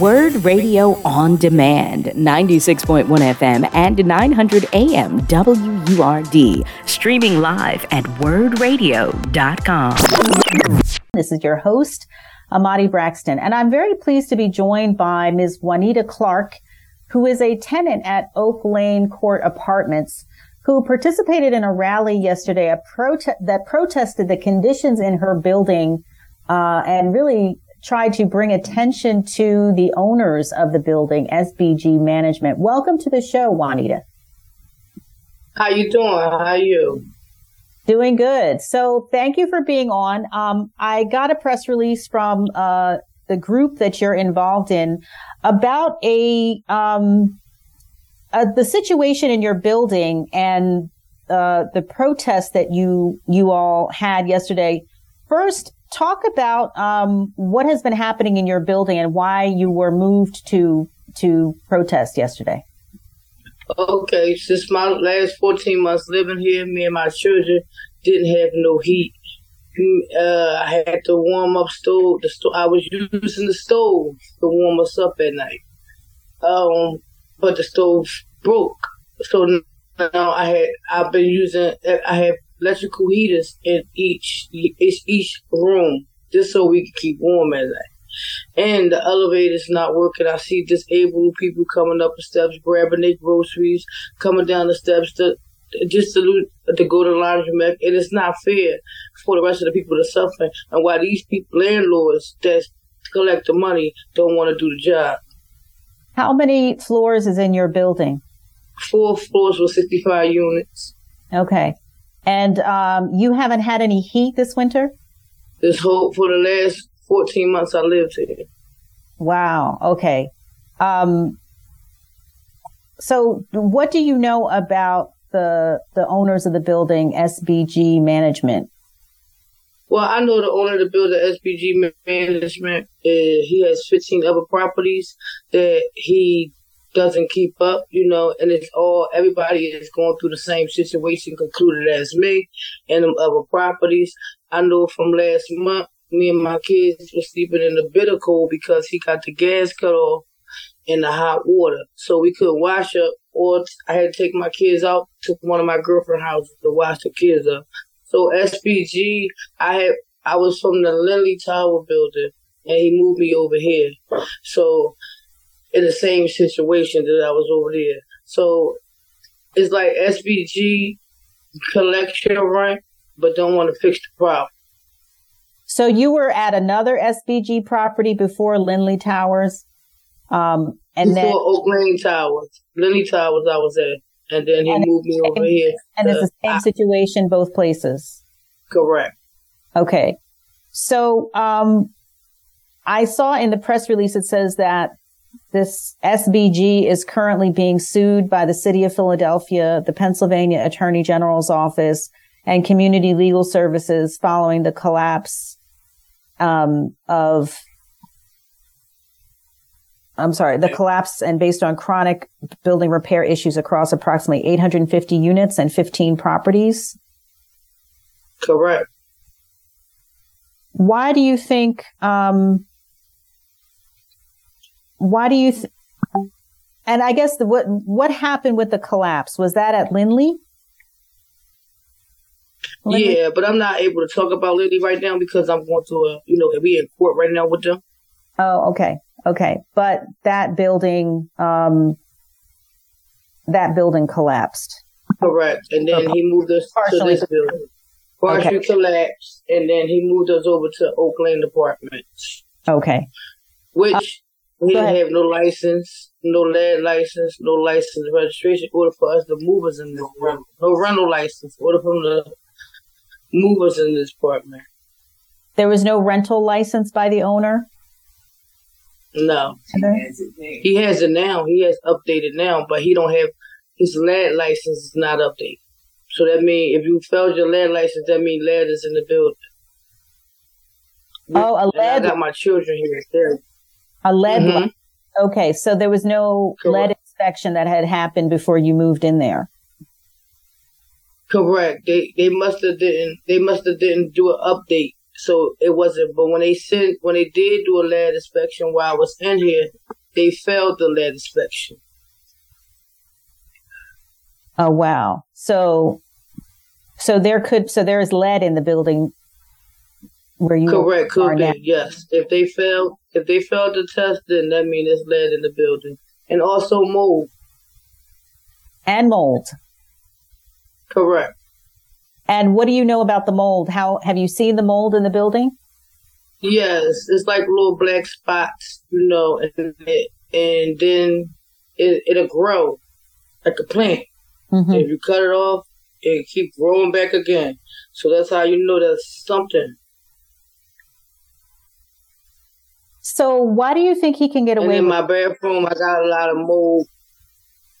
Word Radio on Demand, 96.1 FM and 900 AM WURD. Streaming live at wurdradio.com. This is your host, Amadee Braxton, and I'm very pleased to be joined by Ms. Juanita Clark, who is a tenant at Oak Lane Court Apartments, who participated in a rally yesterday a prote- that protested the conditions in her building uh, and really tried to bring attention to the owners of the building, SBG Management. Welcome to the show, Juanita. How you doing? How are you? Doing good. So thank you for being on. Um, I got a press release from uh, the group that you're involved in about a um, uh, the situation in your building and uh, the protest that you you all had yesterday. First, talk about um, what has been happening in your building and why you were moved to to protest yesterday. Okay, since my last 14 months living here, me and my children didn't have no heat. Uh, I had to warm up stove. The stove I was using the stove to warm us up at night. Um, but the stove broke, so now I had I've been using I have electrical heaters in each each, each room just so we can keep warm at night. And the elevator's not working. I see disabled people coming up the steps, grabbing their groceries, coming down the steps to just to, to go to the laundromat. And it's not fair for the rest of the people to suffer. And why these people, landlords that collect the money don't want to do the job. How many floors is in your building? Four floors with 65 units. Okay. And um, you haven't had any heat this winter? This whole, for the last 14 months I lived here. Wow. Okay. Um, so what do you know about the, the owners of the building, SBG Management? Well, I know the owner of the building, SBG Management. Uh, he has 15 other properties that he doesn't keep up, you know, and it's all everybody is going through the same situation, concluded as me and them other properties. I know from last month, me and my kids were sleeping in the bitter cold because he got the gas cut off in the hot water, so we couldn't wash up. Or I had to take my kids out to one of my girlfriend houses to wash the kids up. So SBG, I had I was from the Lindley Tower building, and he moved me over here. So in the same situation that I was over there. So it's like SBG collection rent, but don't want to fix the problem. So you were at another SBG property before Lindley Towers, um, and before then Oak Lane Towers, Lindley Towers, I was at, and then he and moved me same, over here. And it's the same I, situation both places. Correct. Okay, so um, I saw in the press release it says that this SBG is currently being sued by the city of Philadelphia, the Pennsylvania Attorney General's office, and community legal services following the collapse um, of I'm sorry, the collapse and based on chronic building repair issues across approximately 850 units and 15 properties. Correct. Why do you think um, why do you, th- and I guess the, what, what happened with the collapse? Was that at Lindley? Lindley? Yeah, but I'm not able to talk about Lindley right now because I'm going to, uh, you know, be in court right now with them. Oh, okay. Okay. But that building, um, that building collapsed. Correct. And then he moved us Partially. to this building. Partially okay. collapsed. And then he moved us over to Oak Lane Apartments. Okay. Which we didn't have no license, no lead license, no license registration. Order for us to move us in this rental, no rental license. Order for them to move us in this apartment. There was no rental license by the owner. No, he has it now. He has updated now, but he don't have his lead license is not updated. So that means if you failed your lead license, that means lead is in the building. Oh, a lead. I got my children here. A lead. Mm-hmm. Okay, so there was no Correct. lead inspection that had happened before you moved in there. Correct. They they must have didn't they must have didn't do an update so it wasn't. But when they sent, when they did do a lead inspection while I was in here, they failed the lead inspection. Oh wow! So, so there could, so there is lead in the building where you correct could be now. yes. If they fail, if they failed the test, then that means it's lead in the building, and also mold. And mold. Correct. And what do you know about the mold? How have you seen the mold in the building? Yes, it's like little black spots, you know, and it, and then it, it'll grow like a plant. Mm-hmm. If you cut it off, it keep growing back again. So that's how you know that's something. So why do you think he can get away? And in my bathroom, I got a lot of mold.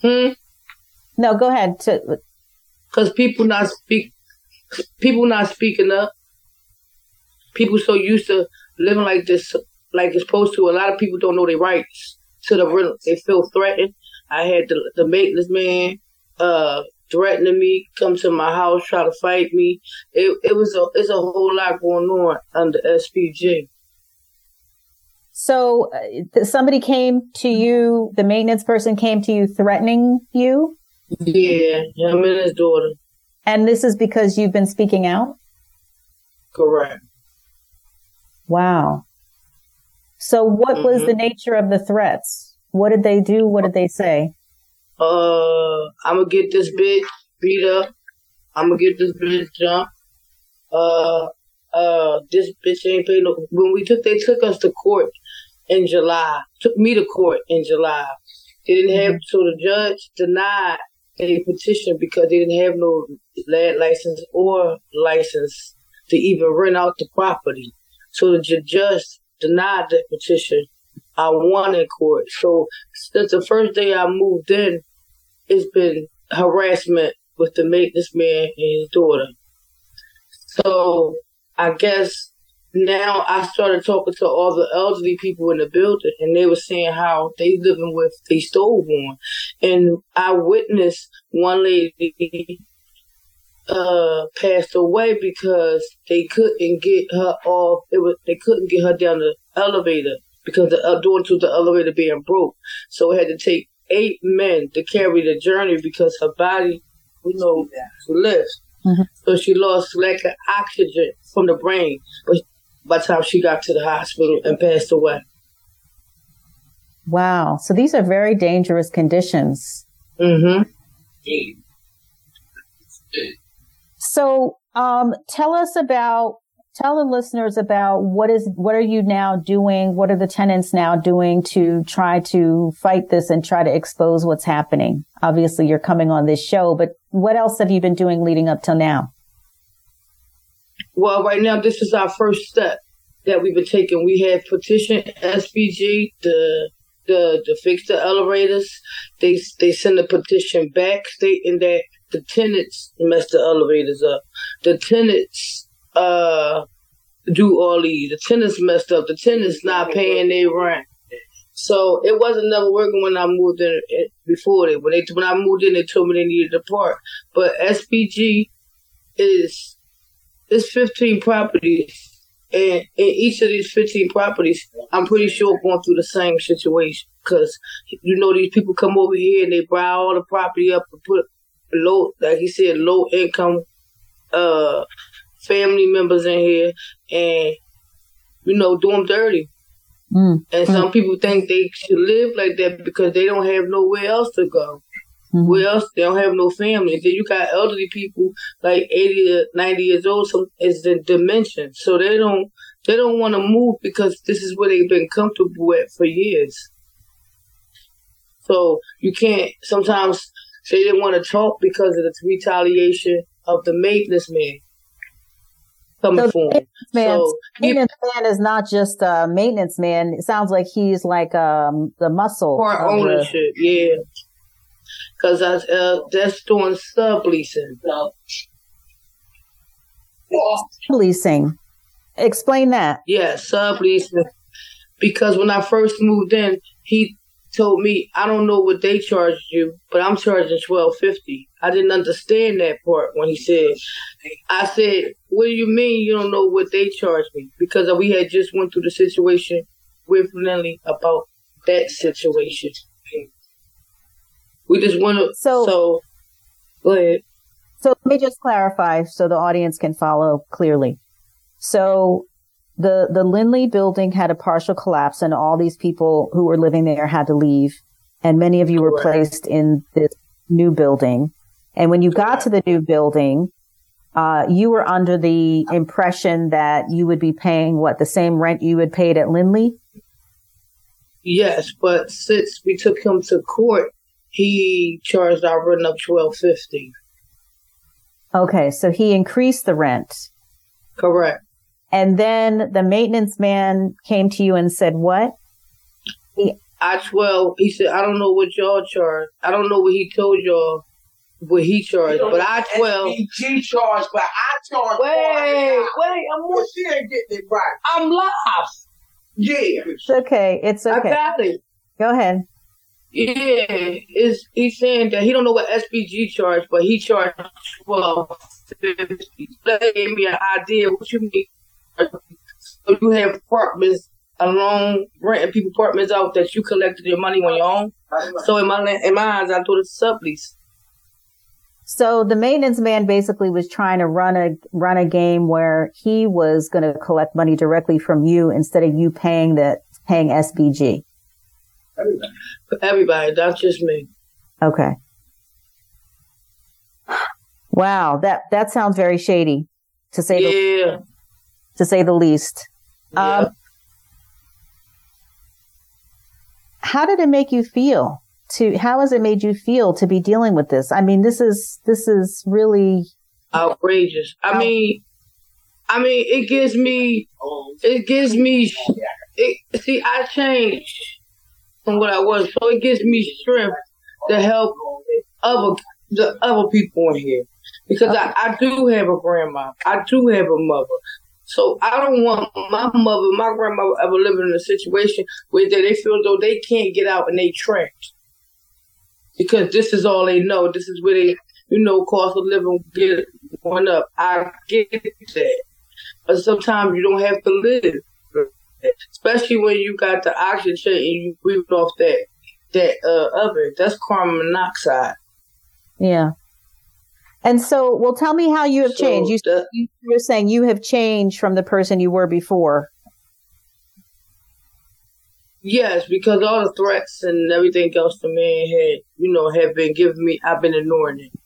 Hmm. No, go ahead. Because people not speak, people not speaking up. People so used to living like this, like it's supposed to. A lot of people don't know their rights. To the real, they feel threatened. I had the the maintenance man uh threatening me, come to my house, try to fight me. It it was a it's a whole lot going on under SBG. So uh, somebody came to you, the maintenance person came to you threatening you? Yeah, him and his daughter. And this is because you've been speaking out? Correct. Wow. So what mm-hmm. was the nature of the threats? What did they do? What did they say? Uh, I'm gonna get this bitch beat up. I'm gonna get this bitch jumped. Uh, uh, this bitch ain't paid no. When we took, they took us to court in July. Took me to court in July. They didn't have, mm-hmm. so the judge denied a petition because they didn't have no land license or license to even rent out the property. So the judge denied that petition. I won in court. So since the first day I moved in, it's been harassment with the maintenance man and his daughter. So I guess now I started talking to all the elderly people in the building, and they were saying how they living with a stove on, and I witnessed one lady uh, passed away because they couldn't get her off. It was they couldn't get her down the elevator because the uh, door to the elevator being broke. So it had to take eight men to carry the journey because her body, you know, lift. Mm-hmm. So she lost lack of oxygen from the brain. But by the time she got to the hospital and passed away. Wow. So these are very dangerous conditions. Mm-hmm. So um, tell us about tell the listeners about what is what are you now doing what are the tenants now doing to try to fight this and try to expose what's happening obviously you're coming on this show but what else have you been doing leading up till now well right now this is our first step that we've been taking we have petition SBG to the to fix the elevators they they send a petition back stating that the tenants messed the elevators up the tenants uh do all these. The tenants messed up. The tenants not paying their rent. So it wasn't never working when I moved in before they when they when I moved in they told me they needed a park. But SBG is is fifteen properties and in each of these 15 properties, I'm pretty sure going through the same situation. Because, you know, these people come over here and they buy all the property up and put low, like he said, low income uh, family members in here and, you know, do them dirty. Mm. And some mm. people think they should live like that because they don't have nowhere else to go. Mm-hmm. Where else? They don't have no family. Then you got elderly people like 80 or 90 years old, so it's the dimension. So they don't, they don't want to move because this is where they've been comfortable at for years. So you can't sometimes say they want to talk because of the retaliation of the maintenance man coming so for him. So maintenance man is not just a maintenance man. It sounds like he's like um the muscle. For ownership, the... yeah. Because uh, that's doing subleasing. Leasing. Explain that. Yeah, subleasing. Because when I first moved in, he told me, I don't know what they charged you, but I'm charging twelve fifty. I didn't understand that part when he said. I said, "What do you mean you don't know what they charged me?" Because we had just went through the situation with Lindley about that situation. We just want to. So, so go ahead. So let me just clarify so the audience can follow clearly. So the the Lindley building had a partial collapse, and all these people who were living there had to leave, and many of you Correct. were placed in this new building. And when you Correct. got to the new building, uh, you were under the impression that you would be paying what the same rent you had paid at Lindley. Yes, but since we took him to court, he charged our rent of twelve fifty. Okay, so he increased the rent. Correct. And then the maintenance man came to you and said, what? He, I 12, he said, I don't know what y'all charge. I don't know what he told y'all what he charged, but I 12. SBG charge, but I charge. Wait, wait, I'm well, she ain't getting it right. I'm lost. Yeah. It's okay. It's okay. I got it. Go ahead. Yeah, is he's saying that he don't know what SBG charged, but he charged twelve fifty. That gave me an idea. What you mean? So you have apartments alone, renting people apartments out that you collected your money on your own. So in my in my eyes, I thought it's sublease. So the maintenance man basically was trying to run a run a game where he was going to collect money directly from you instead of you paying the paying SBG. Everybody, everybody not just me. Okay. Wow, that that sounds very shady, to say yeah. the, to say the least. Yeah. Um, how did it make you feel? To how has it made you feel to be dealing with this? I mean, this is this is really outrageous. I mean, I mean, it gives me, it gives me, it, see, I changed from what I was. So it gives me strength to help other the other people in here because I, I do have a grandma. I do have a mother. So I don't want my mother, my grandmother ever living in a situation where they feel though they can't get out and they trapped. Because this is all they know. This is where they, you know, cost of living get one up. I get that. But sometimes you don't have to live especially when you got the oxygen and you breathe off that that uh, oven. That's carbon monoxide. Yeah. And so, well, tell me how you have so changed. You, the, you were saying you have changed from the person you were before. Yes, because all the threats and everything else the man had, you know, have been giving me, I've been ignoring it.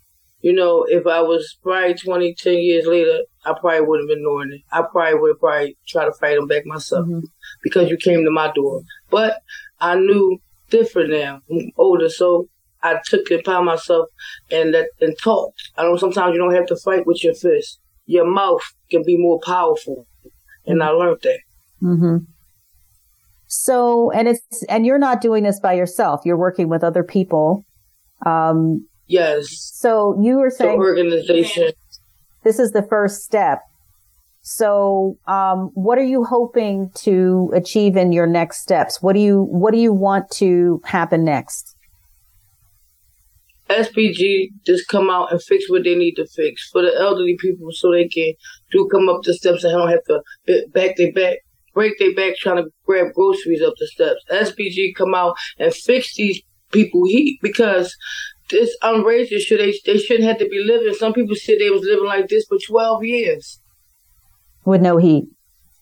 You know, if I was probably 20, 10 years later, I probably would have been ignoring it. I probably would have probably tried to fight him back myself mm-hmm. because you came to my door. But I knew different now. I'm older, so I took it upon myself and let and talked. I know sometimes you don't have to fight with your fist. Your mouth can be more powerful, and I learned that. Mm-hmm. So, and it's and you're not doing this by yourself. You're working with other people. Um, yes. So you were saying the organization. This is the first step. So, um, what are you hoping to achieve in your next steps? What do you What do you want to happen next? SBG just come out and fix what they need to fix for the elderly people so they can do come up the steps and don't have to back their back, break their back trying to grab groceries up the steps. SBG come out and fix these people heat because it's outrageous. Should they, they shouldn't have to be living. Some people said they was living like this for 12 years. With no heat.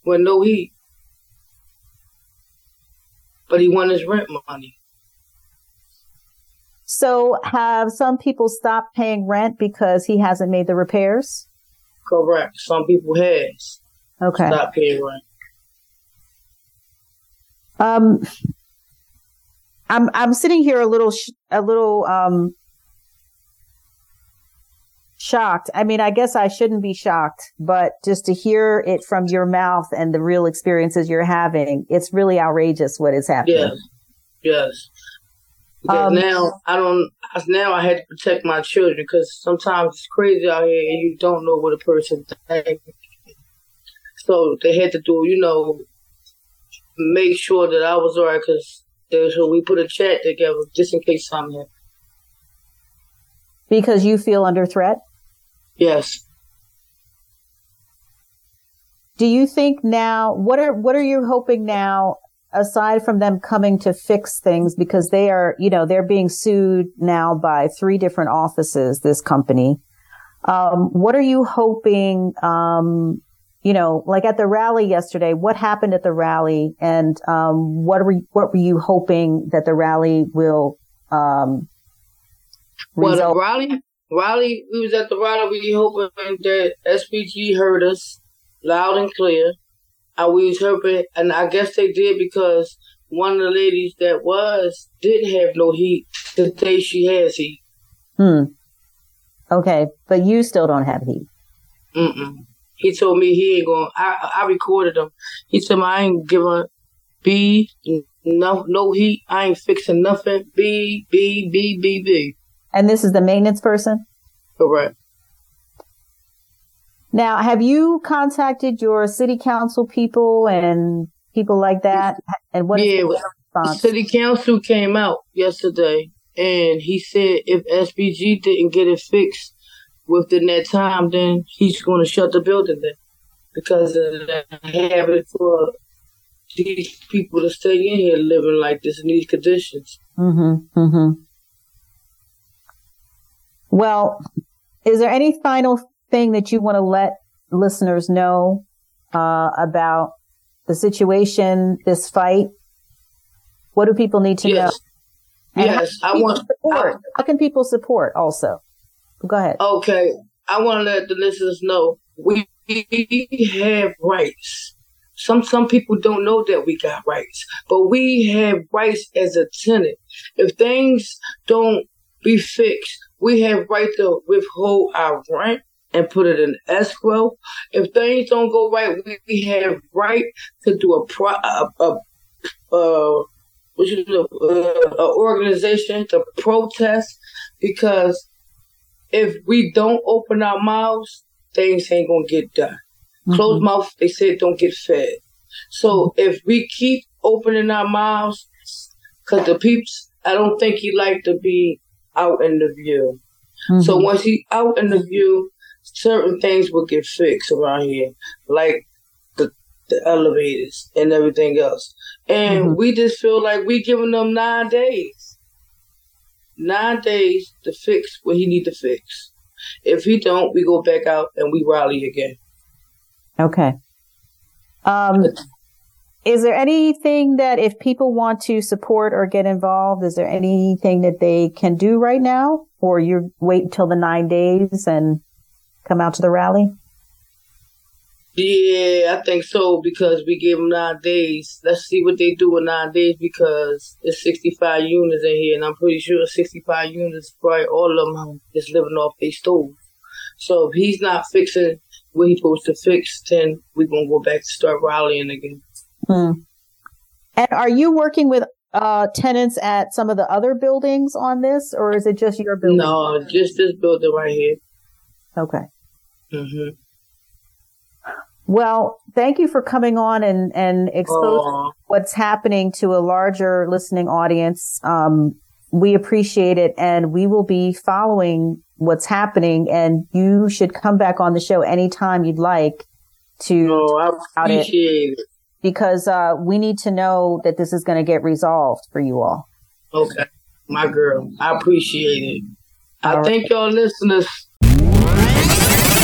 With no heat. But he won his rent money. So have some people stopped paying rent because he hasn't made the repairs? Correct. Some people has. Okay. Stop paying rent. Um, I'm I'm sitting here a little sh- a little um shocked. I mean, I guess I shouldn't be shocked, but just to hear it from your mouth and the real experiences you're having, it's really outrageous what is happening. Yes. Yes. Because um, now I don't. Now I had to protect my children because sometimes it's crazy out here and you don't know what a person thinks. So they had to do, you know, make sure that I was alright because So we put a chat together just in case something happens. Because you feel under threat? Yes. Do you think now what are what are you hoping now aside from them coming to fix things because they are, you know, they're being sued now by three different offices, this company. Um, what are you hoping, um, you know, like at the rally yesterday, what happened at the rally and, um, what were, what were you hoping that the rally will, um, well, the rally, rally, we was at the rally, we hoping that SBG heard us loud and clear and we was hoping, and I guess they did because one of the ladies that was didn't have no heat. Today she has heat. Hmm. Okay, but you still don't have heat. Mm-mm. He told me he ain't going. I I recorded him. He told me I ain't giving B no no heat. I ain't fixing nothing. B B B B B. And this is the maintenance person. Correct. Now, have you contacted your city council people and people like that? And what yeah, the city council came out yesterday and he said if SBG didn't get it fixed within that time, then he's going to shut the building down because of the habit for these people to stay in here living like this in these conditions. Mm-hmm. Mm-hmm. Well, is there any final thing that you want to let listeners know uh, about the situation, this fight? What do people need to yes. know? And yes, I want support. I, how can people support also? Go ahead. Okay, I want to let the listeners know we have rights. Some some people don't know that we got rights, but we have rights as a tenant. If things don't be fixed, we have right to withhold our rent and put it in escrow. If things don't go right, we have right to do a pro, a, a, a which is a, a, organization to protest because if we don't open our mouths, things ain't gonna get done. Mm-hmm. Closed mouth, they said, don't get fed. So if we keep opening our mouths, because the peeps, I don't think he like to be out in the view. Mm-hmm. So once he out in the view, certain things will get fixed around here, like the, the elevators and everything else. And mm-hmm. we just feel like we giving them nine days. Nine days to fix what he need to fix. If he don't, we go back out and we rally again. Okay. Um, is there anything that if people want to support or get involved, is there anything that they can do right now? Or you wait until the nine days and come out to the rally? Yeah, I think so because we gave them nine days. Let's see what they do in nine days because there's 65 units in here, and I'm pretty sure 65 units, probably all of them is living off their stove. So if he's not fixing what he's supposed to fix, then we're gonna go back to start rallying again. Hmm. And are you working with uh, tenants at some of the other buildings on this, or is it just your building? No, just this building right here. Okay. Mm-hmm. Well, thank you for coming on and, and exposing what's happening to a larger listening audience. Um, we appreciate it and we will be following what's happening and you should come back on the show anytime you'd like to oh, I appreciate it, it. because uh, we need to know that this is going to get resolved for you all. Okay, my girl, I appreciate it. I all thank right. y'all listeners